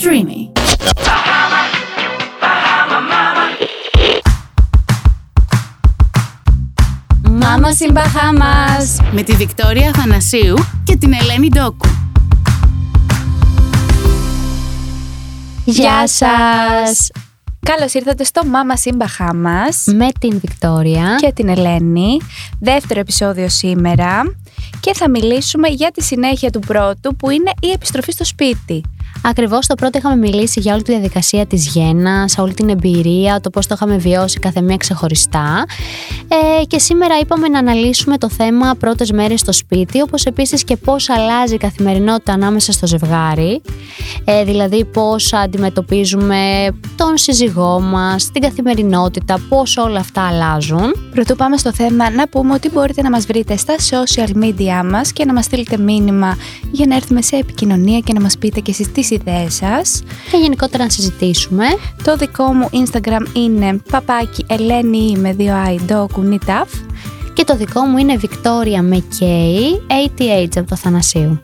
Streamy. Μάμα in Bahamas. Με τη Βικτόρια Θανασίου και την Ελένη Ντόκου. Γεια σας! Καλώς ήρθατε στο Mama in Bahamas με την Βικτόρια και την Ελένη. Δεύτερο επεισόδιο σήμερα και θα μιλήσουμε για τη συνέχεια του πρώτου που είναι η επιστροφή στο σπίτι. Ακριβώς το πρώτο είχαμε μιλήσει για όλη τη διαδικασία της γέννας, όλη την εμπειρία, το πώς το είχαμε βιώσει κάθε μία ξεχωριστά. Ε, και σήμερα είπαμε να αναλύσουμε το θέμα πρώτες μέρες στο σπίτι, όπως επίσης και πώς αλλάζει η καθημερινότητα ανάμεσα στο ζευγάρι. Ε, δηλαδή πώς αντιμετωπίζουμε τον σύζυγό μας, την καθημερινότητα, πώς όλα αυτά αλλάζουν. Πρωτού πάμε στο θέμα, να πούμε ότι μπορείτε να μας βρείτε στα social media μας και να μας στείλετε μήνυμα για να έρθουμε σε επικοινωνία και να μας πείτε και εσείς τις ιδέες σας. Και γενικότερα να συζητήσουμε. Το δικό μου Instagram είναι παπάκι Ελένη με δύο i κουνιταφ. Και το δικό μου είναι Victoria με K, ATH από το Θανασίου.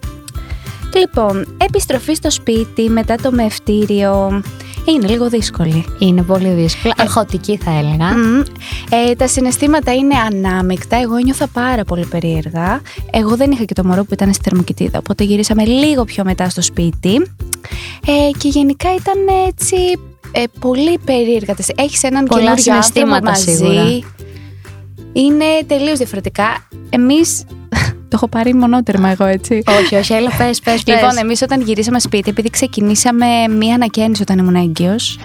Λοιπόν, επιστροφή στο σπίτι μετά το μευτήριο. Είναι λίγο δύσκολη. Είναι πολύ δύσκολη. Αγχωτική θα έλεγα. Ε, τα συναισθήματα είναι ανάμεικτα. Εγώ νιώθα πάρα πολύ περίεργα. Εγώ δεν είχα και το μωρό που ήταν στη θερμοκοιτίδα. Οπότε γυρίσαμε λίγο πιο μετά στο σπίτι. Ε, και γενικά ήταν έτσι ε, πολύ περίεργα. Έχεις έναν καινούργιο άνθρωπο μαζί. Σίγουρα. Είναι τελείως διαφορετικά. Εμείς το έχω πάρει μονότερμα εγώ, έτσι. Όχι, όχι, έλα, πες, πες, πες. Λοιπόν, εμείς όταν γυρίσαμε σπίτι, επειδή ξεκινήσαμε μία ανακαίνιση όταν ήμουν έγκυος,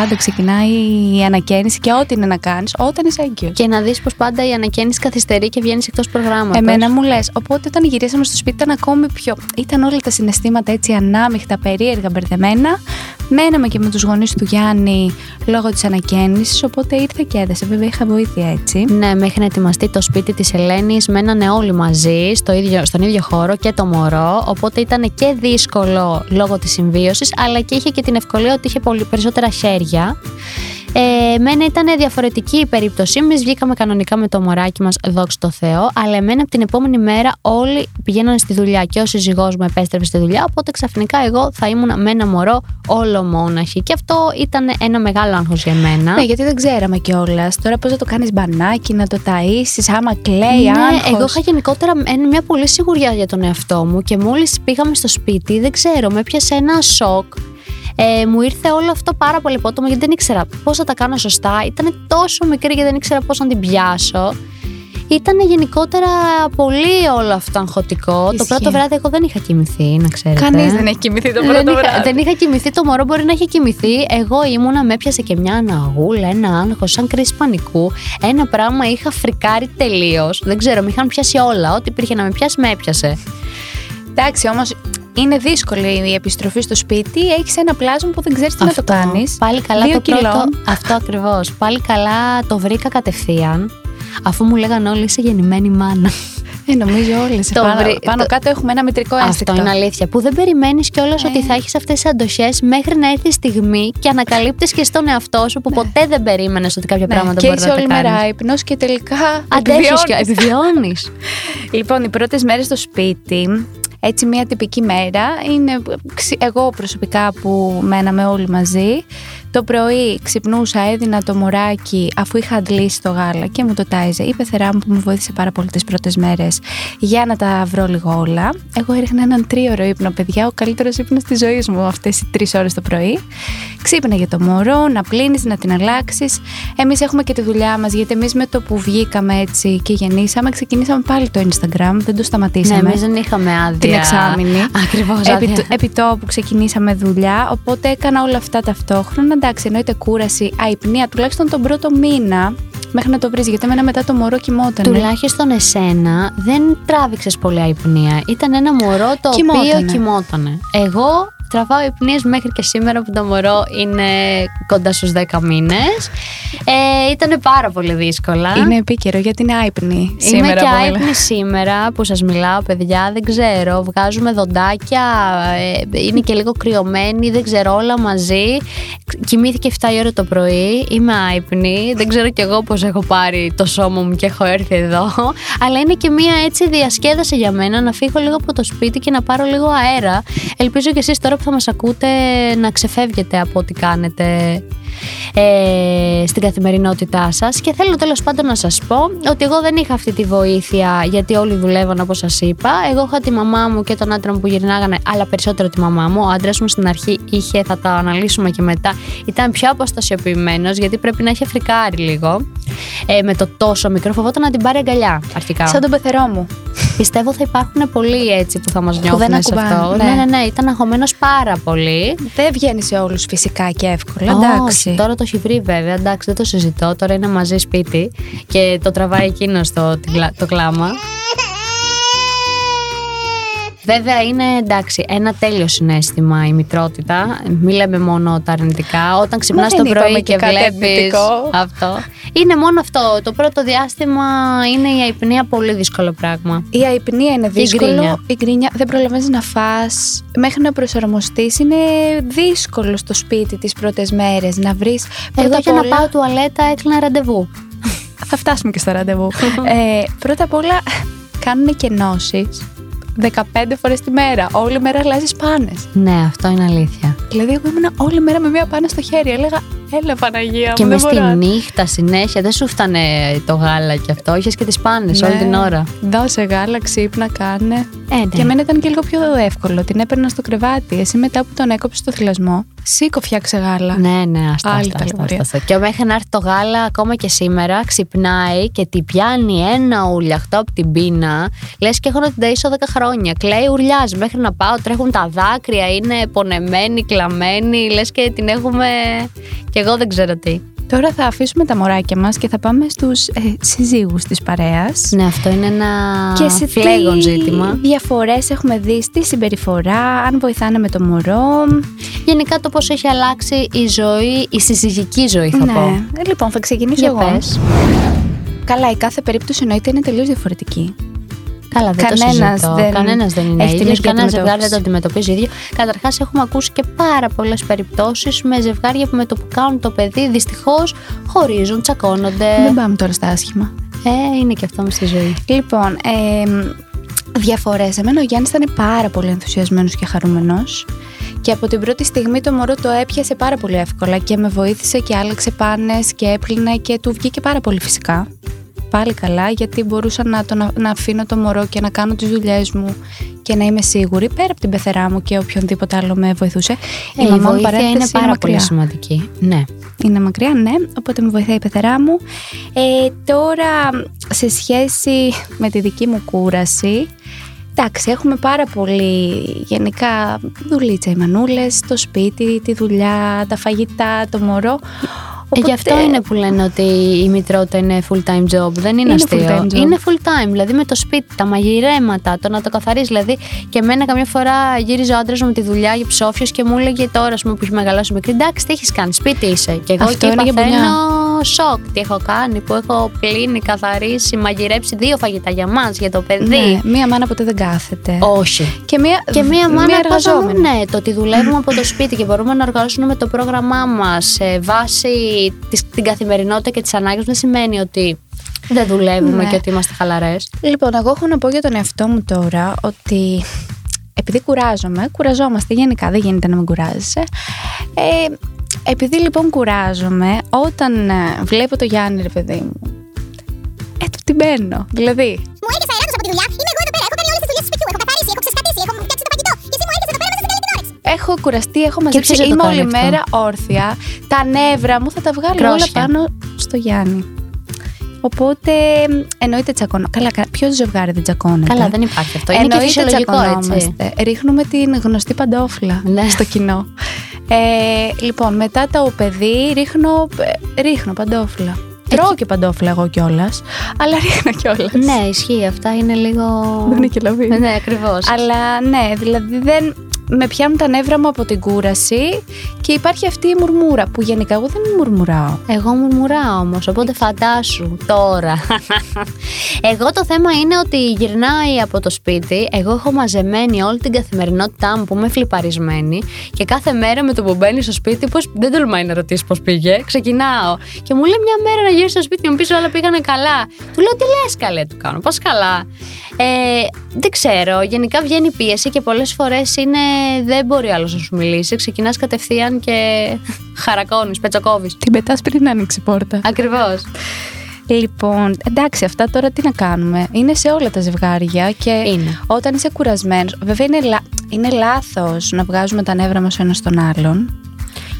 πάντα ξεκινάει η ανακαίνιση και ό,τι είναι να κάνεις όταν είσαι έγκυο. Και να δεις πως πάντα η ανακαίνιση καθυστερεί και βγαίνεις εκτός προγράμματος. Εμένα μου λες. Οπότε όταν γυρίσαμε στο σπίτι ήταν ακόμη πιο. ήταν όλα τα συναισθήματα έτσι ανάμειχτα, περίεργα, μπερδεμένα. Μέναμε και με τους γονείς του Γιάννη λόγω της ανακαίνιση. Οπότε ήρθε και έδεσε. Βέβαια είχα βοήθεια έτσι. Ναι, μέχρι να ετοιμαστεί το σπίτι της Ελένης, μένανε όλοι μαζί στο ίδιο, στον ίδιο χώρο και το μωρό. Οπότε ήταν και δύσκολο λόγω της συμβίωσης, αλλά και είχε και την ευκολία ότι είχε πολύ περισσότερα χέρια. Ε, εμένα ήταν διαφορετική η περίπτωσή. Εμείς βγήκαμε κανονικά με το μωράκι μας, δόξα τω Θεώ, αλλά εμένα από την επόμενη μέρα όλοι πηγαίνανε στη δουλειά και ο σύζυγός μου επέστρεφε στη δουλειά. Οπότε ξαφνικά εγώ θα ήμουν με ένα μωρό όλο μόναχη. Και αυτό ήταν ένα μεγάλο άγχος για μένα. Ναι, γιατί δεν ξέραμε κιόλας. Τώρα πώς θα το κάνεις μπανάκι, να το ταΐσεις, άμα κλαίει, ναι, άγχος. Εγώ είχα γενικότερα μια πολύ σιγουριά για τον εαυτό μου και μόλις πήγαμε στο σπίτι, δεν ξέρω, με έπιασε ένα σοκ ε, μου ήρθε όλο αυτό πάρα πολύ απότομο γιατί δεν ήξερα πώς θα τα κάνω σωστά. Ήταν τόσο μικρή και δεν ήξερα πώς να την πιάσω. Ήταν γενικότερα πολύ όλο αυτό αγχωτικό. Το πρώτο βράδυ εγώ δεν είχα κοιμηθεί, να ξέρετε. Κανείς δεν έχει κοιμηθεί το πρώτο δεν βράδυ. Είχα, δεν είχα κοιμηθεί, το μωρό μπορεί να έχει κοιμηθεί. Εγώ ήμουνα, με έπιασε και μια αναγούλα, ένα άγχος, σαν κρίση πανικού. Ένα πράγμα είχα φρικάρει τελείως. Δεν ξέρω, με είχαν πιάσει όλα. Ό,τι υπήρχε να με πιάσει, με έπιασε. Εντάξει, όμως είναι δύσκολη η επιστροφή στο σπίτι. Έχεις ένα πλάσμα που δεν ξέρεις τι να το κάνεις. Πάλι καλά Δύο το πρώτο. Αυτό ακριβώς. Πάλι καλά το βρήκα κατευθείαν. Αφού μου λέγαν όλοι είσαι γεννημένη μάνα. Ε, νομίζω όλε. Πάνω, βρει... πάνω κάτω έχουμε ένα μητρικό ένστικτο. Αυτό είναι αλήθεια. Που δεν περιμένεις κιόλας ε. ότι θα έχεις αυτές τις αντοχές μέχρι να έρθει η στιγμή και ανακαλύπτεις και στον εαυτό σου που ναι. ποτέ δεν περίμενες ότι κάποια ναι. πράγματα μπορεί να Και είσαι όλη μέρα ύπνος και τελικά. Αντέχεις και επιβιώνει. λοιπόν, οι πρώτες μέρες στο σπίτι έτσι μια τυπική μέρα. Είναι εγώ προσωπικά που μέναμε όλοι μαζί το πρωί ξυπνούσα, έδινα το μωράκι αφού είχα αντλήσει το γάλα και μου το τάιζε η πεθερά μου που μου βοήθησε πάρα πολύ τις πρώτες μέρες για να τα βρω λίγο όλα. Εγώ έριχνα έναν τρίωρο ύπνο, παιδιά, ο καλύτερος ύπνος της ζωής μου αυτές οι τρεις ώρες το πρωί. για το μωρό, να πλύνεις, να την αλλάξεις. Εμείς έχουμε και τη δουλειά μας, γιατί εμείς με το που βγήκαμε έτσι και γεννήσαμε, ξεκινήσαμε πάλι το Instagram, δεν το σταματήσαμε. Ναι, εμείς δεν είχαμε άδεια. Την εξάμηνη. Ακριβώς. Επί, επί τόπου ξεκινήσαμε δουλειά, οπότε έκανα όλα αυτά ταυτόχρονα εντάξει, εννοείται κούραση, αϊπνία, τουλάχιστον τον πρώτο μήνα μέχρι να το βρεις. Γιατί εμένα μετά το μωρό κοιμόταν. Τουλάχιστον εσένα δεν τράβηξες πολύ αϊπνία. Ήταν ένα μωρό το οποίο κοιμόταν. Εγώ τραβάω υπνίες μέχρι και σήμερα που το μωρό είναι κοντά στους 10 μήνες. Ε, ήταν πάρα πολύ δύσκολα. Είναι επίκαιρο γιατί είναι άϊπνη Είμαι σήμερα. και που μιλάμε. άϊπνη σήμερα που σας μιλάω παιδιά, δεν ξέρω, βγάζουμε δοντάκια, ε, είναι και λίγο κρυωμένη, δεν ξέρω όλα μαζί. Κοιμήθηκε 7 η ώρα το πρωί, είμαι άϊπνη, δεν ξέρω κι εγώ πώς έχω πάρει το σώμα μου και έχω έρθει εδώ. Αλλά είναι και μία έτσι διασκέδαση για μένα να φύγω λίγο από το σπίτι και να πάρω λίγο αέρα. Ελπίζω κι εσείς τώρα που θα μας ακούτε να ξεφεύγετε από ό,τι κάνετε ε, στην καθημερινότητά σας. Και θέλω τέλος πάντων να σας πω ότι εγώ δεν είχα αυτή τη βοήθεια γιατί όλοι δουλεύαν όπως σας είπα. Εγώ είχα τη μαμά μου και τον άντρα μου που γυρνάγανε αλλά περισσότερο τη μαμά μου. Ο άντρας μου στην αρχή είχε, θα τα αναλύσουμε και μετά ήταν πιο αποστασιοποιημένος γιατί πρέπει να είχε φρικάρει λίγο ε, με το τόσο μικρό. Φοβόταν να την πάρει αγκαλιά αρχικά. Σαν τον πεθερό μου. Πιστεύω θα υπάρχουν πολλοί έτσι που θα μας νιώθουν δεν σε ακουμπάνε, αυτό ναι. ναι, ναι, ναι, ήταν αγχωμένος πάρα πολύ Δεν βγαίνει σε όλους φυσικά και εύκολα. όχι, Εντάξει. τώρα το έχει βρει βέβαια, εντάξει δεν το συζητώ, τώρα είναι μαζί σπίτι και το τραβάει εκείνος το, το κλάμα. Βέβαια είναι εντάξει, ένα τέλειο συνέστημα η μητρότητα. Μην λέμε μόνο τα αρνητικά. Όταν ξυπνάς δεν το είπαμε πρωί και και, κάτι βλέπεις. αρνητικό. Αυτό. Είναι μόνο αυτό. Το πρώτο διάστημα είναι η αϊπνία πολύ δύσκολο πράγμα. Η αϊπνία είναι Και η δύσκολο. γκρίνια. Η γκρίνια δεν προλαβαίνεις να φας. Μέχρι να προσαρμοστείς είναι δύσκολο στο σπίτι τις πρώτες μέρες να βρεις. Εγώ για να πάω τουαλέτα έκλεινα ραντεβού. Θα φτάσουμε και στο ραντεβού. ε, πρώτα απ' όλα κάνουν και νόσει 15 φορές τη μέρα. Όλη μέρα αλλάζεις πάνες. Ναι, αυτό είναι αλήθεια. Δηλαδή, εγώ ήμουν όλη μέρα με μία πάνα στο χέρι. Έλεγα, Έλα Παναγία Και μου, μες δεν στη μπορώ. νύχτα συνέχεια δεν σου φτάνε το γάλα και αυτό. Είχες και τις πάνες όλη Ναι. την ώρα. Δώσε γάλα, ξύπνα, κάνε. Ε, ναι. Και εμένα ήταν και λίγο πιο εύκολο. Την έπαιρνα στο κρεβάτι. Εσύ μετά που τον έκοψες το θυλασμό, σήκω φτιάξε γάλα. Ναι, ναι, άστα, Άλλη άστα, άστα, ταλαιπωρία. άστα. Και μέχρι να έρθει το γάλα, ακόμα και σήμερα, ξυπνάει και την πιάνει ένα ουλιαχτό από την πείνα. Λες και έχω να την ταΐσω 10 χρόνια. Κλαίει, ουρλιάζει. Μέχρι να πάω, τρέχουν τα δάκρυα, είναι πονεμένη, κλαμμένη. Λες και την έχουμε. Και εγώ δεν ξέρω τι. Τώρα θα αφήσουμε τα μωράκια μας και θα πάμε στους ε, συζύγους της παρέας. Ναι, αυτό είναι ένα Και σε φλέγον τι ζήτημα. διαφορές έχουμε δει στη συμπεριφορά, αν βοηθάνε με το μωρό. Γενικά το πώς έχει αλλάξει η ζωή, η συζυγική ζωή, θα πω. ναι. Ε, Λοιπόν, θα ξεκινήσω Για εγώ. πες. Καλά, η κάθε περίπτωση εννοείται είναι τελείως διαφορετική. Καλά, δεν Κανένας το συζητώ. δεν Κανένας δεν είναι έχει την ίδιος. ίδια Κανένας ζευγάρι δεν αντιμετώπιση. το αντιμετωπίζει ίδιο. Καταρχάς, έχουμε ακούσει και πάρα πολλές περιπτώσεις με ζευγάρια που με το που κάνουν το παιδί δυστυχώς χωρίζουν, τσακώνονται. Δεν πάμε τώρα στα άσχημα. Ε, είναι και αυτό με στη ζωή. Λοιπόν, ε, διαφορές. Εμένα ο Γιάννης ήταν πάρα πολύ ενθουσιασμένος και χαρούμενος. Και από την πρώτη στιγμή το μωρό το έπιασε πάρα πολύ εύκολα και με βοήθησε και άλλαξε πάνες και έπλυνε και του βγήκε πάρα πολύ φυσικά. Πάλι καλά γιατί μπορούσα να, το, να, να αφήνω το μωρό και να κάνω τις δουλειές μου και να είμαι σίγουρη πέρα από την πεθερά μου και οποιονδήποτε άλλο με βοηθούσε. Ε, η μαμά μου, βοήθεια παρένθεση, είναι πάρα πολύ μακριά. σημαντική. Ναι. Είναι μακριά, ναι, οπότε με βοηθάει η πεθερά μου. Ε, τώρα, σε σχέση με τη δική μου κούραση, εντάξει, έχουμε πάρα πολύ γενικά δουλίτσα οι μανούλες, το σπίτι, τη δουλειά, τα φαγητά, το μωρό. Ε, γι' αυτό είναι που λένε ότι η μητρότητα είναι full time job. Δεν είναι, Είναι αστείο. full-time job. Είναι full time. Δηλαδή με το σπίτι, τα μαγειρέματα, το να το καθαρίσει. Δηλαδή και εμένα καμιά φορά γύριζε ο άντρας μου τη δουλειά για ψόφιος και μου έλεγε τώρα ας πούμε, που έχει μεγαλώσει μικρή. Εντάξει, τι έχεις κάνει, σπίτι είσαι. Και εγώ Αυτό εκεί είναι για παθαίνω μπονιά. σοκ. Τι έχω κάνει, που έχω πλύνει, καθαρίσει, μαγειρέψει δύο φαγητά για μας, για το παιδί. Ναι, μία μάνα ποτέ δεν κάθεται. Όχι. Και μία, Και μία μάνα μία πόσο εργαζόμενη. ναι, το ότι δουλεύουμε από το σπίτι και μπορούμε να οργανώσουμε το πρόγραμμά μας σε βάση της, την καθημερινότητα και τις ανάγκες δεν σημαίνει ότι δεν δουλεύουμε Ναι. και ότι είμαστε χαλαρές. Λοιπόν, εγώ έχω να πω για τον εαυτό μου τώρα ότι επειδή κουράζομαι, κουραζόμαστε γενικά, δεν γίνεται να μην κουράζεσαι. Ε, επειδή λοιπόν κουράζομαι, όταν ε, βλέπω το Γιάννη, ρε παιδί μου, ε, του την παίρνω. Δηλαδή, Μου έρχεσαι αεράτο από τη δουλειά. Έχω κουραστεί, έχω μαζέψει, ποιος δεν το είμαι κάνει όλη αυτό; μέρα όρθια. Τα νεύρα μου θα τα βγάλω όλα Κρόσια. πάνω στο Γιάννη. Οπότε εννοείται τσακώνω. Καλά, ποιος ζευγάρι δεν τσακώνεται; Καλά, δεν υπάρχει αυτό. Είναι και Εννοείται φυσιολογικό έτσι. τσακωνόμαστε. Ρίχνουμε την γνωστή παντόφλα Ναι. στο κοινό. Ε, λοιπόν, μετά το παιδί ρίχνω, ε, ρίχνω παντόφλα. Τρώω και παντόφλα εγώ κιόλας, αλλά ρίχνω κιόλας. Ναι, ισχύει. Αυτά είναι λίγο. Δεν είναι και λαβή. Ναι, ακριβώς. Αλλά ναι, δηλαδή δεν, με πιάνουν τα νεύρα μου από την κούραση και υπάρχει αυτή η μουρμούρα που γενικά εγώ δεν μουρμουράω. Εγώ μουρμουράω όμως, οπότε φαντάσου τώρα. εγώ το θέμα είναι ότι γυρνάει από το σπίτι, εγώ έχω μαζεμένη όλη την καθημερινότητά μου που είμαι φλιπαρισμένη και κάθε μέρα με το που μπαίνει στο σπίτι, πώς, δεν τολμάει να ρωτήσει πώς πήγε. Ξεκινάω και μου λέει μια μέρα να γυρίσει στο σπίτι, μου πεις όλα πήγανε καλά. Του λέω τι λες καλέ, του κάνω, πώς καλά. Ε, δεν ξέρω, γενικά βγαίνει πίεση και πολλές φορές είναι. Δεν μπορεί άλλος να σου μιλήσει. Ξεκινάς κατευθείαν και χαρακώνεις, πετσοκόβεις. Την πετάς πριν να ανοίξει η πόρτα. Ακριβώς. Λοιπόν, εντάξει, αυτά τώρα τι να κάνουμε. Είναι σε όλα τα ζευγάρια και Είναι. όταν είσαι κουρασμένος. Βέβαια, είναι, λα... είναι λάθος να βγάζουμε τα νεύρα μας ο ένας τον άλλον.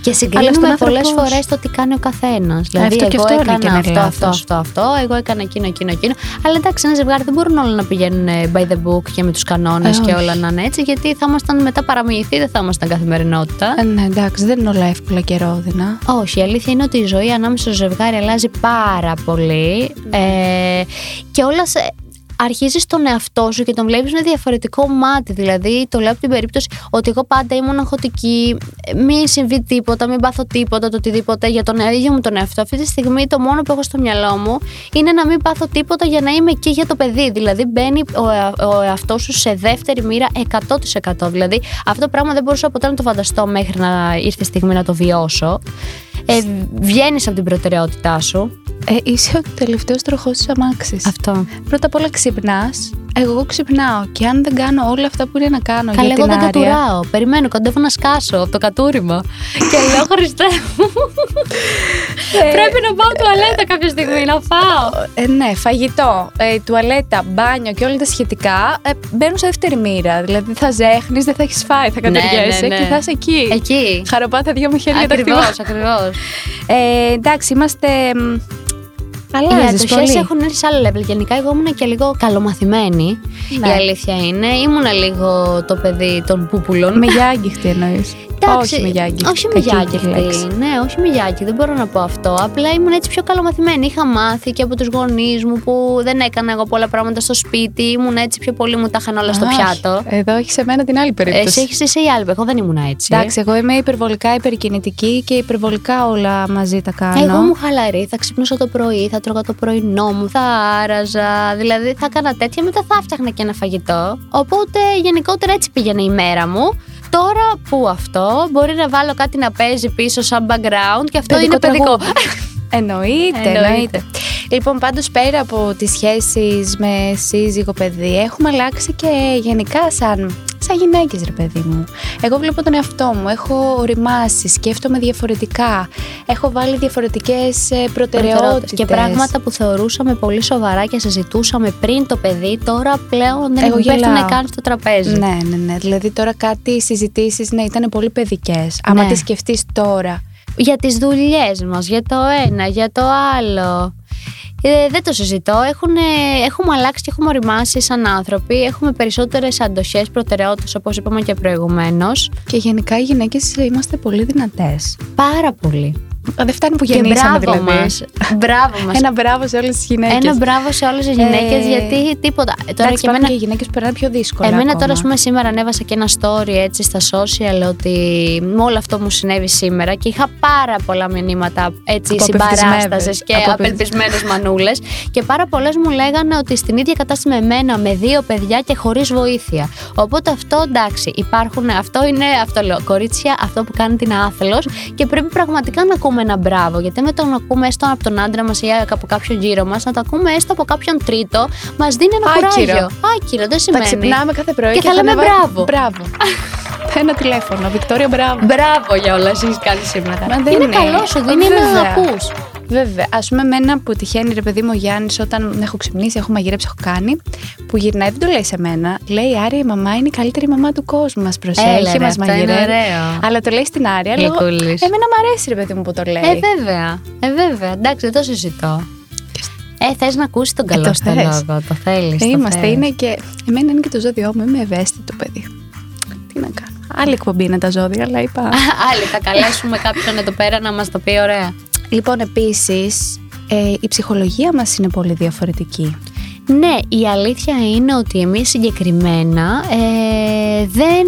Και Αλλά συγκρίνουμε στον πολλές άνθρωπό φορές το τι κάνει ο καθένας. Δηλαδή, Αυτό και εγώ αυτό είναι έκανα και είναι αυτό, αυτό, λάθος. αυτό, αυτό, εγώ έκανα εκείνο, εκείνο, εκείνο. Αλλά εντάξει, ένα ζευγάρι δεν μπορούν όλα να πηγαίνουν ε, by the book και με τους κανόνες Ε, και όχι. όλα να είναι έτσι, γιατί θα ήμασταν μετά παραμυηθεί, δεν θα ήμασταν καθημερινότητα. Ε, ναι, εντάξει, δεν είναι όλα εύκολα και ρόδινα. Όχι, η αλήθεια είναι ότι η ζωή ανάμεσα στο ζευγάρι αλλάζει πάρα πολύ ε, και όλας σε, αρχίζεις τον εαυτό σου και τον βλέπεις με διαφορετικό μάτι. Δηλαδή, το λέω από την περίπτωση ότι εγώ πάντα ήμουν αγχωτική, μην συμβεί τίποτα, μην πάθω τίποτα, το οτιδήποτε για τον ίδιο μου τον εαυτό. Αυτή τη στιγμή το μόνο που έχω στο μυαλό μου είναι να μην πάθω τίποτα για να είμαι εκεί για το παιδί. Δηλαδή, μπαίνει ο, εα- ο εαυτός σου σε δεύτερη μοίρα 100%. Δηλαδή, αυτό το πράγμα δεν μπορούσα ποτέ να το φανταστώ μέχρι να ήρθε η στιγμή να το βιώσω. Ε, Βγαίνεις από την προτεραιότητά σου. Ε, είσαι ο τελευταίος τροχός της αμάξης. Αυτό. Πρώτα απ' όλα ξυπνάς. Εγώ ξυπνάω. Και αν δεν κάνω όλα αυτά που είναι να κάνω Καλά, για εγώ την δεν Άρια. κατουράω. Περιμένω, κοντεύω να σκάσω από το κατούριμα. και λέω, Χριστέ μου. Πρέπει να πάω τουαλέτα κάποια στιγμή, να φάω. Ε, ναι, φαγητό, ε, τουαλέτα, μπάνιο και όλα τα σχετικά ε, μπαίνουν σε δεύτερη μοίρα. Δηλαδή θα ζέχνεις, δεν θα έχεις φάει, θα Ναι, καταργέσαι ναι, ναι. και θα είσαι εκεί. Εκεί. Χαροπά τα δύο μου χέρια τα Ακριβώς, χτυπάω. ακριβώς. Ε, εντάξει, είμαστε. Μ, Οι Αλλάζεις αντοχέ πολύ. έχουν έρθει σε άλλο level. Γενικά, εγώ ήμουν και λίγο καλομαθημένη. Ναι. Η αλήθεια είναι. Ήμουνα λίγο το παιδί των πούπουλων. Με γιάγκυχτη εννοείς. Εντάξει, Όχι με γιάγκυχτη. Όχι με Κακή γιάγκυχτη. λέξη. Ναι, όχι με γιάγκη, δεν μπορώ να πω αυτό. Απλά ήμουν έτσι πιο καλομαθημένη. Είχα μάθει και από τους γονείς μου που δεν έκανα εγώ πολλά πράγματα στο σπίτι. Ήμουν έτσι πιο πολύ, μου τα είχαν όλα στο Α, πιάτο. Εδώ έχεις σε μένα την άλλη περίπτωση. Εσύ έχεις είσαι η άλλη, εγώ δεν ήμουν έτσι. Εντάξει, εγώ είμαι υπερβολικά υπερκινητική και υπερβολικά όλα μαζί τα κάνω. Εγώ μου χαλαρή, θα ξυπνούσα το πρωί, θα τρώγα το πρωινό μου, θα άραζα. Δηλαδή θα έκανα τέτοια, μετά θα έφτιαχνα και ένα φαγητό. Οπότε γενικότερα έτσι πήγαινε η μέρα μου. Τώρα που αυτό, μπορεί να βάλω κάτι να παίζει πίσω σαν background και αυτό είναι παιδικό. τραγούδι. Εννοείται, Εννοείται. εννοείται. Λοιπόν, πάντως πέρα από τις σχέσεις με σύζυγο παιδί, έχουμε αλλάξει και γενικά σαν, σαν γυναίκες, ρε παιδί μου. Εγώ βλέπω τον εαυτό μου, έχω οριμάσει, σκέφτομαι διαφορετικά. Έχω βάλει διαφορετικές προτεραιότητες. Και πράγματα που θεωρούσαμε πολύ σοβαρά και συζητούσαμε πριν το παιδί, τώρα πλέον δεν Εγώ πέφτουν γελάω. καν στο τραπέζι. Ναι, ναι, ναι. Δηλαδή τώρα κάτι συζητήσεις, ναι, ήταν πολύ παιδικές. Άμα Ναι. τις σκεφτείς τώρα. Για τις δουλειές μας, για το ένα, για το άλλο. Ε, δεν το συζητώ. Έχουν, έχουμε αλλάξει και έχουμε οριμάσει σαν άνθρωποι. Έχουμε περισσότερες αντοχές, προτεραιότητες, όπως είπαμε και προηγουμένως. Και γενικά οι γυναίκες είμαστε πολύ δυνατές. Πάρα πολύ. Δεν φτάνει που Και γεννήσαμε μπράβο δηλαδή. μας. Μπράβο μας. Ένα μπράβο σε όλες τις γυναίκες. Ένα μπράβο σε όλες τις γυναίκες, Ε, γιατί τίποτα. Τώρα Τώρα και εμένα και οι γυναίκες που περνάνε πιο δύσκολα. Εμένα ακόμα. τώρα, ας πούμε, σήμερα ανέβασα και ένα story έτσι στα social ότι με όλο αυτό μου συνέβη σήμερα και είχα πάρα πολλά μηνύματα έτσι Αποπευθυσμένες. συμπαράστασης και Αποπε- απελπισμένες μανούλες. Και πάρα πολλές μου λέγανε ότι στην ίδια κατάσταση με εμένα, με δύο παιδιά και χωρίς βοήθεια. Οπότε αυτό εντάξει, υπάρχουν, αυτό είναι, αυτό λέω, κορίτσια, αυτό που κάνει την άθελο και πρέπει πραγματικά να ακούμε ένα μπράβο. Γιατί με το να ακούμε έστω από τον άντρα μας ή από κάποιον γύρω μας, να το ακούμε έστω από κάποιον τρίτο, μας δίνει ένα Άκυρο. κουράγιο. Άκυρο, δεν Τα σημαίνει. ξυπνάμε κάθε πρωί Και θα λέμε ανεβα- μπράβο. Μπράβο. Ένα τηλέφωνο. Βικτόρια, μπράβο. Μπράβο για όλα εσύ κάνει σήμερα. Μα δεν είναι, είναι. καλό σου, δίνει ένα Βέβαια. να ακούς. Βέβαια. Α πούμε, εμένα που τυχαίνει ρε παιδί μου ο Γιάννης, όταν έχω ξυπνήσει, έχω μαγειρέψει, έχω κάνει, που γυρνάει, δεν το λέει σε μένα. Λέει Άρια, η μαμά είναι η καλύτερη μαμά του κόσμου. Μας Έλα, προσέχει, ρε, μα αυτό είναι μαγειρεύει. ωραίο. Αλλά το λέει στην Άρια. Λέω, Γλυκούλης. Εμένα μου αρέσει ρε παιδί μου που το λέει. Ε, βέβαια. Ε, βέβαια. Εντάξει, δεν το συζητώ. Ε, θες να ακούσεις τον Ε, καλό το στο θες. λόγο. Το θέλεις. Ε, Είμαστε, είναι και. Εμένα είναι και το ζώδιό μου. Είμαι ευαίσθητο παιδί. Τι να κάνω. Άλλη εκπομπή είναι τα ζώδια, αλλά είπα. Άλλοι, θα καλέσουμε κάποιον εδώ πέρα να μας το πει ωραία. Λοιπόν, επίσης, ε, η ψυχολογία μας είναι πολύ διαφορετική. Ναι, η αλήθεια είναι ότι εμείς συγκεκριμένα ε, δεν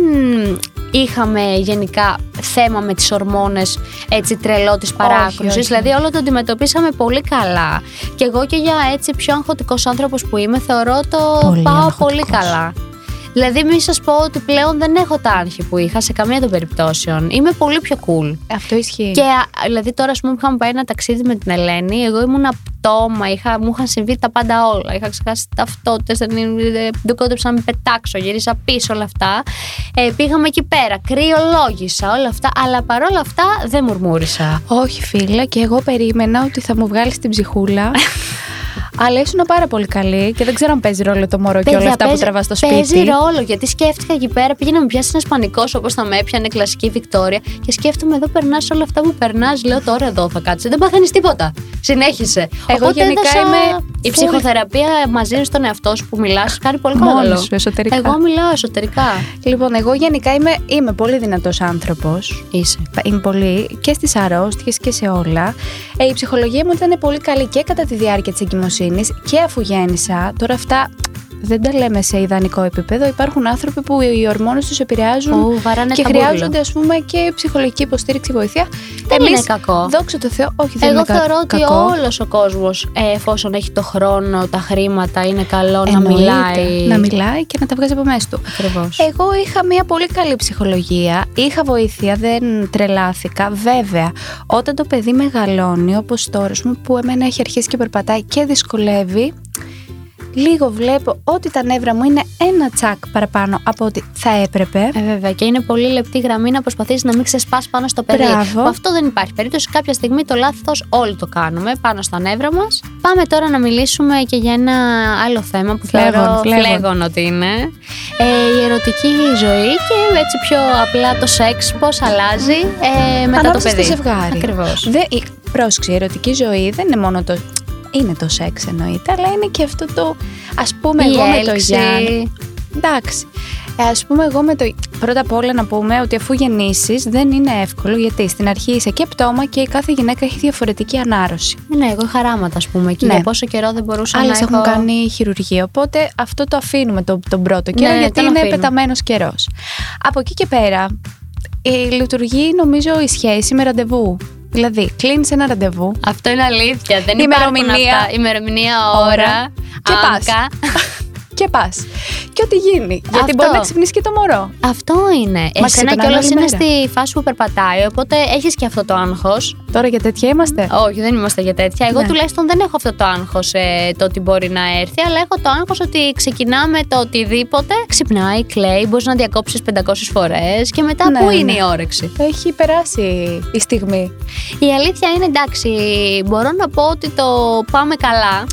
είχαμε γενικά θέμα με τις ορμόνες έτσι τρελό της όχι. παράκρουσης. Δηλαδή όλο το αντιμετωπίσαμε πολύ καλά. Και εγώ και για έτσι πιο αγχωτικός άνθρωπος που είμαι θεωρώ το Πολύ πάω αγχωτικός. πολύ καλά. Δηλαδή μην σας πω ότι πλέον δεν έχω τα άγχη που είχα σε καμία των περιπτώσεων. Είμαι πολύ πιο cool. Αυτό ισχύει. Και α, δηλαδή τώρα, ας πούμε, που είχαμε πάει ένα ταξίδι με την Ελένη, εγώ ήμουν πτώμα, είχα, μου είχαν συμβεί τα πάντα όλα. Είχα ξεχάσει ταυτότητες, δεν κόντεψα να με πετάξω, γύρισα πίσω όλα αυτά. Ε, πήγαμε εκεί πέρα, κρυολόγησα όλα αυτά, αλλά παρόλα αυτά δεν μουρμούρισα. Όχι, φίλε, και εγώ περίμενα ότι θα μου βγάλεις την ψυχούλα. Αλλά ήσουν πάρα πολύ καλή και δεν ξέρω αν παίζει ρόλο το μωρό και όλα Παιδιά, αυτά που παίζει- τραβάς στο σπίτι. Παίζει ρόλο, γιατί σκέφτηκα εκεί πέρα, πήγε να με πιάσει ένα πανικό όπως θα με έπιανε κλασική Βικτόρια. Και σκέφτομαι εδώ περνάς όλα αυτά που περνάς. Λέω τώρα εδώ θα κάτσει. Δεν παθαίνεις τίποτα. Συνέχισε. Εγώ Οπότε γενικά έδωσα- είμαι Η full- ψυχοθεραπεία μαζί σου στον εαυτό σου που μιλάς, κάνει πολύ Μόνος καλό. σου, εσωτερικά. Εγώ μιλάω εσωτερικά. Λοιπόν, εγώ γενικά είμαι, είμαι πολύ δυνατός άνθρωπος. Είσαι. Είμαι πολύ και στις αρρώστιες και σε όλα. Ε, η ψυχολογία μου ήταν πολύ καλή και κατά τη διάρκεια της εγκυμοσύνης και αφού γέννησα. Τώρα αυτά δεν τα λέμε σε ιδανικό επίπεδο. Υπάρχουν άνθρωποι που οι ορμόνες τους επηρεάζουν Ου, βαράνε και τα μπουρλα. χρειάζονται ας πούμε και ψυχολογική υποστήριξη, βοήθεια. Δεν Εμείς, είναι κακό. Δόξα τω Θεώ, όχι δεν Εγώ είναι κα- θεωρώ ότι κακό. όλος ο κόσμος, εφόσον έχει το χρόνο, τα χρήματα, είναι καλό να Εννοείται, μιλάει. Να μιλάει και να τα βγάζει από μέσα του. Ακριβώς. Εγώ είχα μια πολύ καλή ψυχολογία, είχα βοήθεια, δεν τρελάθηκα. Βέβαια, όταν το παιδί μεγαλώνει, όπως τώρα, ας πούμε, που εμένα έχει αρχίσει και περπατάει και δυσκολεύει, λίγο βλέπω ότι τα νεύρα μου είναι ένα τσακ παραπάνω από ό,τι θα έπρεπε. Ε, βέβαια. Και είναι πολύ λεπτή γραμμή να προσπαθήσει να μην ξεσπάσει πάνω στο παιδί. Μπράβο. Που Αυτό δεν υπάρχει περίπτωση. Κάποια στιγμή το λάθος όλοι το κάνουμε πάνω στα νεύρα μας. Πάμε τώρα να μιλήσουμε και για ένα άλλο θέμα που Φλέγον, θεωρώ φλέγον. φλέγον ότι είναι. Ε, η ερωτική ζωή και έτσι πιο απλά το σεξ πώς αλλάζει ε, μετά Ανάμεσα το παιδί. στο ζευγάρι. Ακριβώς. Δεν, η, πρόσεξε, η ερωτική ζωή δεν είναι μόνο το... Είναι το σεξ εννοείται, αλλά είναι και αυτό το... Ας πούμε Η εγώ με το έλξη. Γιάννη... Εντάξει. Ε, ας πούμε εγώ με το... Πρώτα απ' όλα να πούμε ότι αφού γεννήσεις δεν είναι εύκολο γιατί στην αρχή είσαι και πτώμα και η κάθε γυναίκα έχει διαφορετική ανάρρωση. Ναι, εγώ είχα ράματα, ας πούμε, και Ναι. για πόσο καιρό δεν μπορούσα Άλλε να έχουν έχω... κάνει χειρουργία. Οπότε αυτό το αφήνουμε το, τον πρώτο καιρό Ναι, γιατί τον είναι αφήνουμε. πεταμένος καιρός. Από εκεί και πέρα, η, λειτουργεί νομίζω η σχέση με ραντεβού. Δηλαδή, κλείνεις ένα ραντεβού. Αυτό είναι αλήθεια. Δεν Ημερομηνία. υπάρχουν αυτά. Ημερομηνία, ώρα, Ώρα. Και πας. άμκα. και πας. Και ό,τι γίνει. Γιατί Αυτό. μπορεί να ξυπνήσει και το μωρό. Αυτό είναι. Μα Εσένα ξυπνάνε κιόλα όλη είναι μέρα. στη φάση που περπατάει, οπότε έχεις και αυτό το άγχος. Τώρα για τέτοια είμαστε; Όχι, δεν είμαστε για τέτοια. Εγώ Ναι. τουλάχιστον δεν έχω αυτό το άγχος ε, το ότι μπορεί να έρθει, αλλά έχω το άγχος ότι ξεκινάμε το οτιδήποτε. Ξυπνάει, κλαίει, μπορείς να διακόψεις 500 φορές και μετά Ναι, πού ναι. είναι η όρεξη; Έχει περάσει η στιγμή. Η αλήθεια είναι εντάξει, μπορώ να πω ότι το πάμε καλά.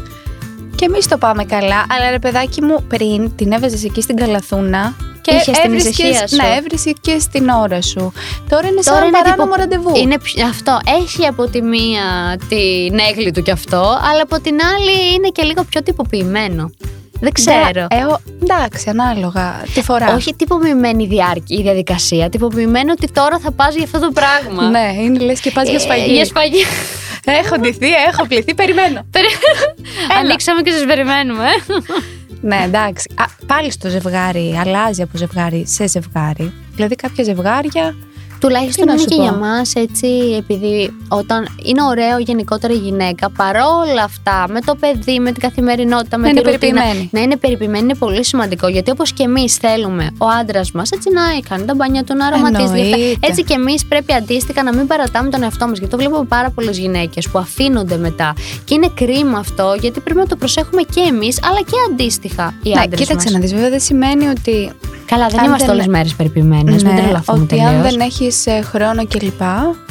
Και εμείς το πάμε καλά, αλλά ρε παιδάκι μου, πριν την έβαζες εκεί στην καλαθούνα. Και Είχες την έβρισκες- ησυχία σου. Ναι, έβρισκες και στην ώρα σου. Τώρα είναι Τώρα σαν είναι παράνομο τυπο- ραντεβού. Είναι ψ- αυτό. Έχει από τη μία την έγκλη του κι αυτό, αλλά από την άλλη είναι και λίγο πιο τυποποιημένο. Δεν ξέρω. Ε, ο- εντάξει, ανάλογα τη φορά. Όχι τυποποιημένη η, διάρκεια, η διαδικασία, τυποποιημένο ότι τώρα θα πας για αυτό το πράγμα. Ναι, είναι λες και πας για Ε, σφαγή. για σφαγή. Έχω ντυθεί, έχω πληθεί, περιμένω. Ανοίξαμε και σας περιμένουμε. ε. ναι, εντάξει. Α, πάλι στο ζευγάρι, αλλάζει από ζευγάρι σε ζευγάρι. Δηλαδή κάποια ζευγάρια. Τουλάχιστον Τι να είναι σου και πω. για μας έτσι, επειδή όταν είναι ωραίο γενικότερα η γυναίκα, παρόλα αυτά, με το παιδί, με την καθημερινότητα, με Να τη είναι ρουτίνα, περιποιημένη. να είναι περιποιημένη είναι πολύ σημαντικό. Γιατί όπως και εμείς θέλουμε ο άντρας μας έτσι να κάνει τα μπάνια του, να αρωματίζει. Εννοείται. αυτά. Έτσι και εμείς πρέπει αντίστοιχα να μην παρατάμε τον εαυτό μας. Γιατί το βλέπω πάρα πολλές γυναίκες που αφήνονται μετά. Και είναι κρίμα αυτό, γιατί πρέπει να το προσέχουμε και εμείς, αλλά και αντίστοιχα οι Ναι, άντρες. κοίταξε να δεις. Βέβαια δεν σημαίνει ότι. Καλά, δεν αν είμαστε δεν- όλες μέρες περιποιημένες. μην τρελαθούμε ότι αν τελείως. δεν έχει χρόνο κλπ.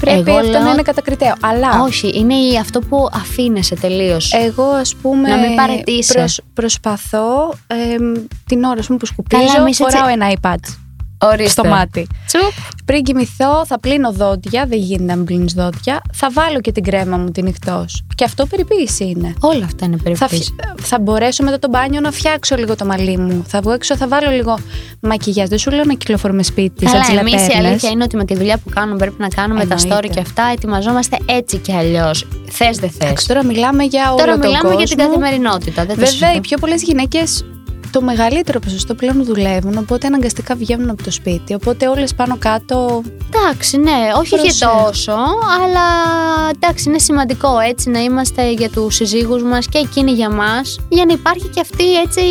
Πρέπει Εγώ αυτό λέω- να είναι κατακριτέο. Αλλά Όχι, είναι η- αυτό που αφήνεσαι τελείως. εγώ ας πούμε. Να μην παραιτήσει. προσπαθώ εμ, την ώρα ας πούμε, που σκουπίζω, Καλά, εμείς έτσι- φοράω ένα iPad Ορίστε. στο μάτι. Τσουπ. Πριν κοιμηθώ, θα πλύνω δόντια. Δεν γίνεται να μην πλύνεις δόντια. Θα βάλω και την κρέμα μου την νυχτός. Και αυτό περιποίηση είναι. Όλα αυτά είναι Θα, περιποίηση. φυ- θα μπορέσω μετά το μπάνιο να φτιάξω λίγο το μαλλί μου. Θα βγω έξω, θα βάλω λίγο μακιγιάζ. Δεν σου λέω να κυκλοφορούμε σπίτι. σαν Καλά, τις εμείς η λατέρνες. αλήθεια είναι ότι με τη δουλειά που κάνουμε πρέπει να κάνουμε τα Εννοείται. story και αυτά. Ετοιμαζόμαστε έτσι κι αλλιώς. Θες δεν θες. Εντάξει, τώρα μιλάμε για όλο Τώρα τον μιλάμε για την κόσμο. καθημερινότητα. Δεν το Βέβαια, οι συζητώ. πιο πολλές γυναίκες το μεγαλύτερο ποσοστό πλέον δουλεύουν, οπότε αναγκαστικά βγαίνουν από το σπίτι. Οπότε όλες πάνω κάτω. Εντάξει, ναι, όχι και Προσέχω. τόσο, αλλά εντάξει, είναι σημαντικό έτσι να είμαστε για τους συζύγους μας και εκείνοι για μας, για να υπάρχει και αυτή έτσι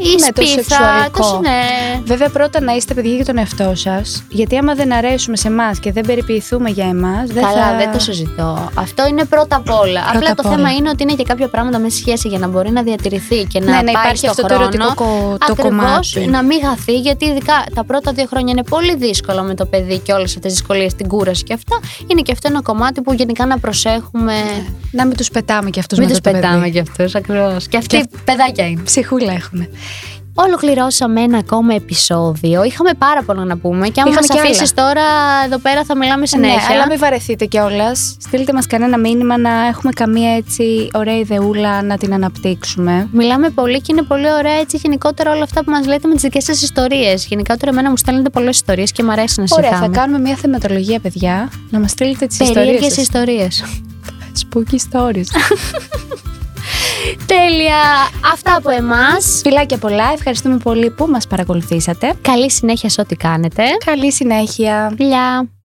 η Ναι, το σπίθα, σεξουαλικό. το ναι. Βέβαια, πρώτα να είστε παιδιά για τον εαυτό σας. Γιατί άμα δεν αρέσουμε σε εμάς και δεν περιποιηθούμε για εμάς, δεν Καλά, θα. δεν το συζητώ. Αυτό είναι πρώτα απ' όλα. Απλά απ' το όλα. θέμα είναι ότι είναι και κάποια πράγματα μέσα στη σχέση για να μπορεί να διατηρηθεί και να, Ναι, να πάει υπάρχει στο αυτό το χρόνο. ερωτικό κο- το Ακριβώς, κομμάτι. να μην χαθεί, γιατί ειδικά τα πρώτα δύο χρόνια είναι πολύ δύσκολο με το παιδί και όλες αυτές τις δυσκολίες, την κούραση και αυτά. Είναι και αυτό ένα κομμάτι που γενικά να προσέχουμε. Να μην τους πετάμε κι αυτούς Μην τους πετάμε κι αυτούς, ακριβώς. Και αυτοί παιδάκια είναι. Ψυχούλα έχουν. Ολοκληρώσαμε ένα ακόμα επεισόδιο. Είχαμε πάρα πολλά να πούμε και αν Είχαμε μας κι άλλα. αφήσεις τώρα εδώ πέρα θα μιλάμε συνέχεια. Ναι, αλλά μην βαρεθείτε κιόλας. Στείλτε μας κανένα μήνυμα να έχουμε καμία έτσι ωραία ιδεούλα να την αναπτύξουμε. Μιλάμε πολύ και είναι πολύ ωραία έτσι γενικότερα όλα αυτά που μας λέτε με τις δικές σας ιστορίες. Γενικότερα, εμένα μου στέλνετε πολλές ιστορίες και μου αρέσει να Ωραία, θα συζητάμε. κάνουμε μια θεματολογία, παιδιά. Να μας στείλετε τις ιστορίες. Περίεργες ιστορίες. Spooky stories. Τέλεια. Αυτά από εμάς. Φιλάκια πολλά. Ευχαριστούμε πολύ που μας παρακολουθήσατε. Καλή συνέχεια σε ό,τι κάνετε. Καλή συνέχεια. Φιλιά.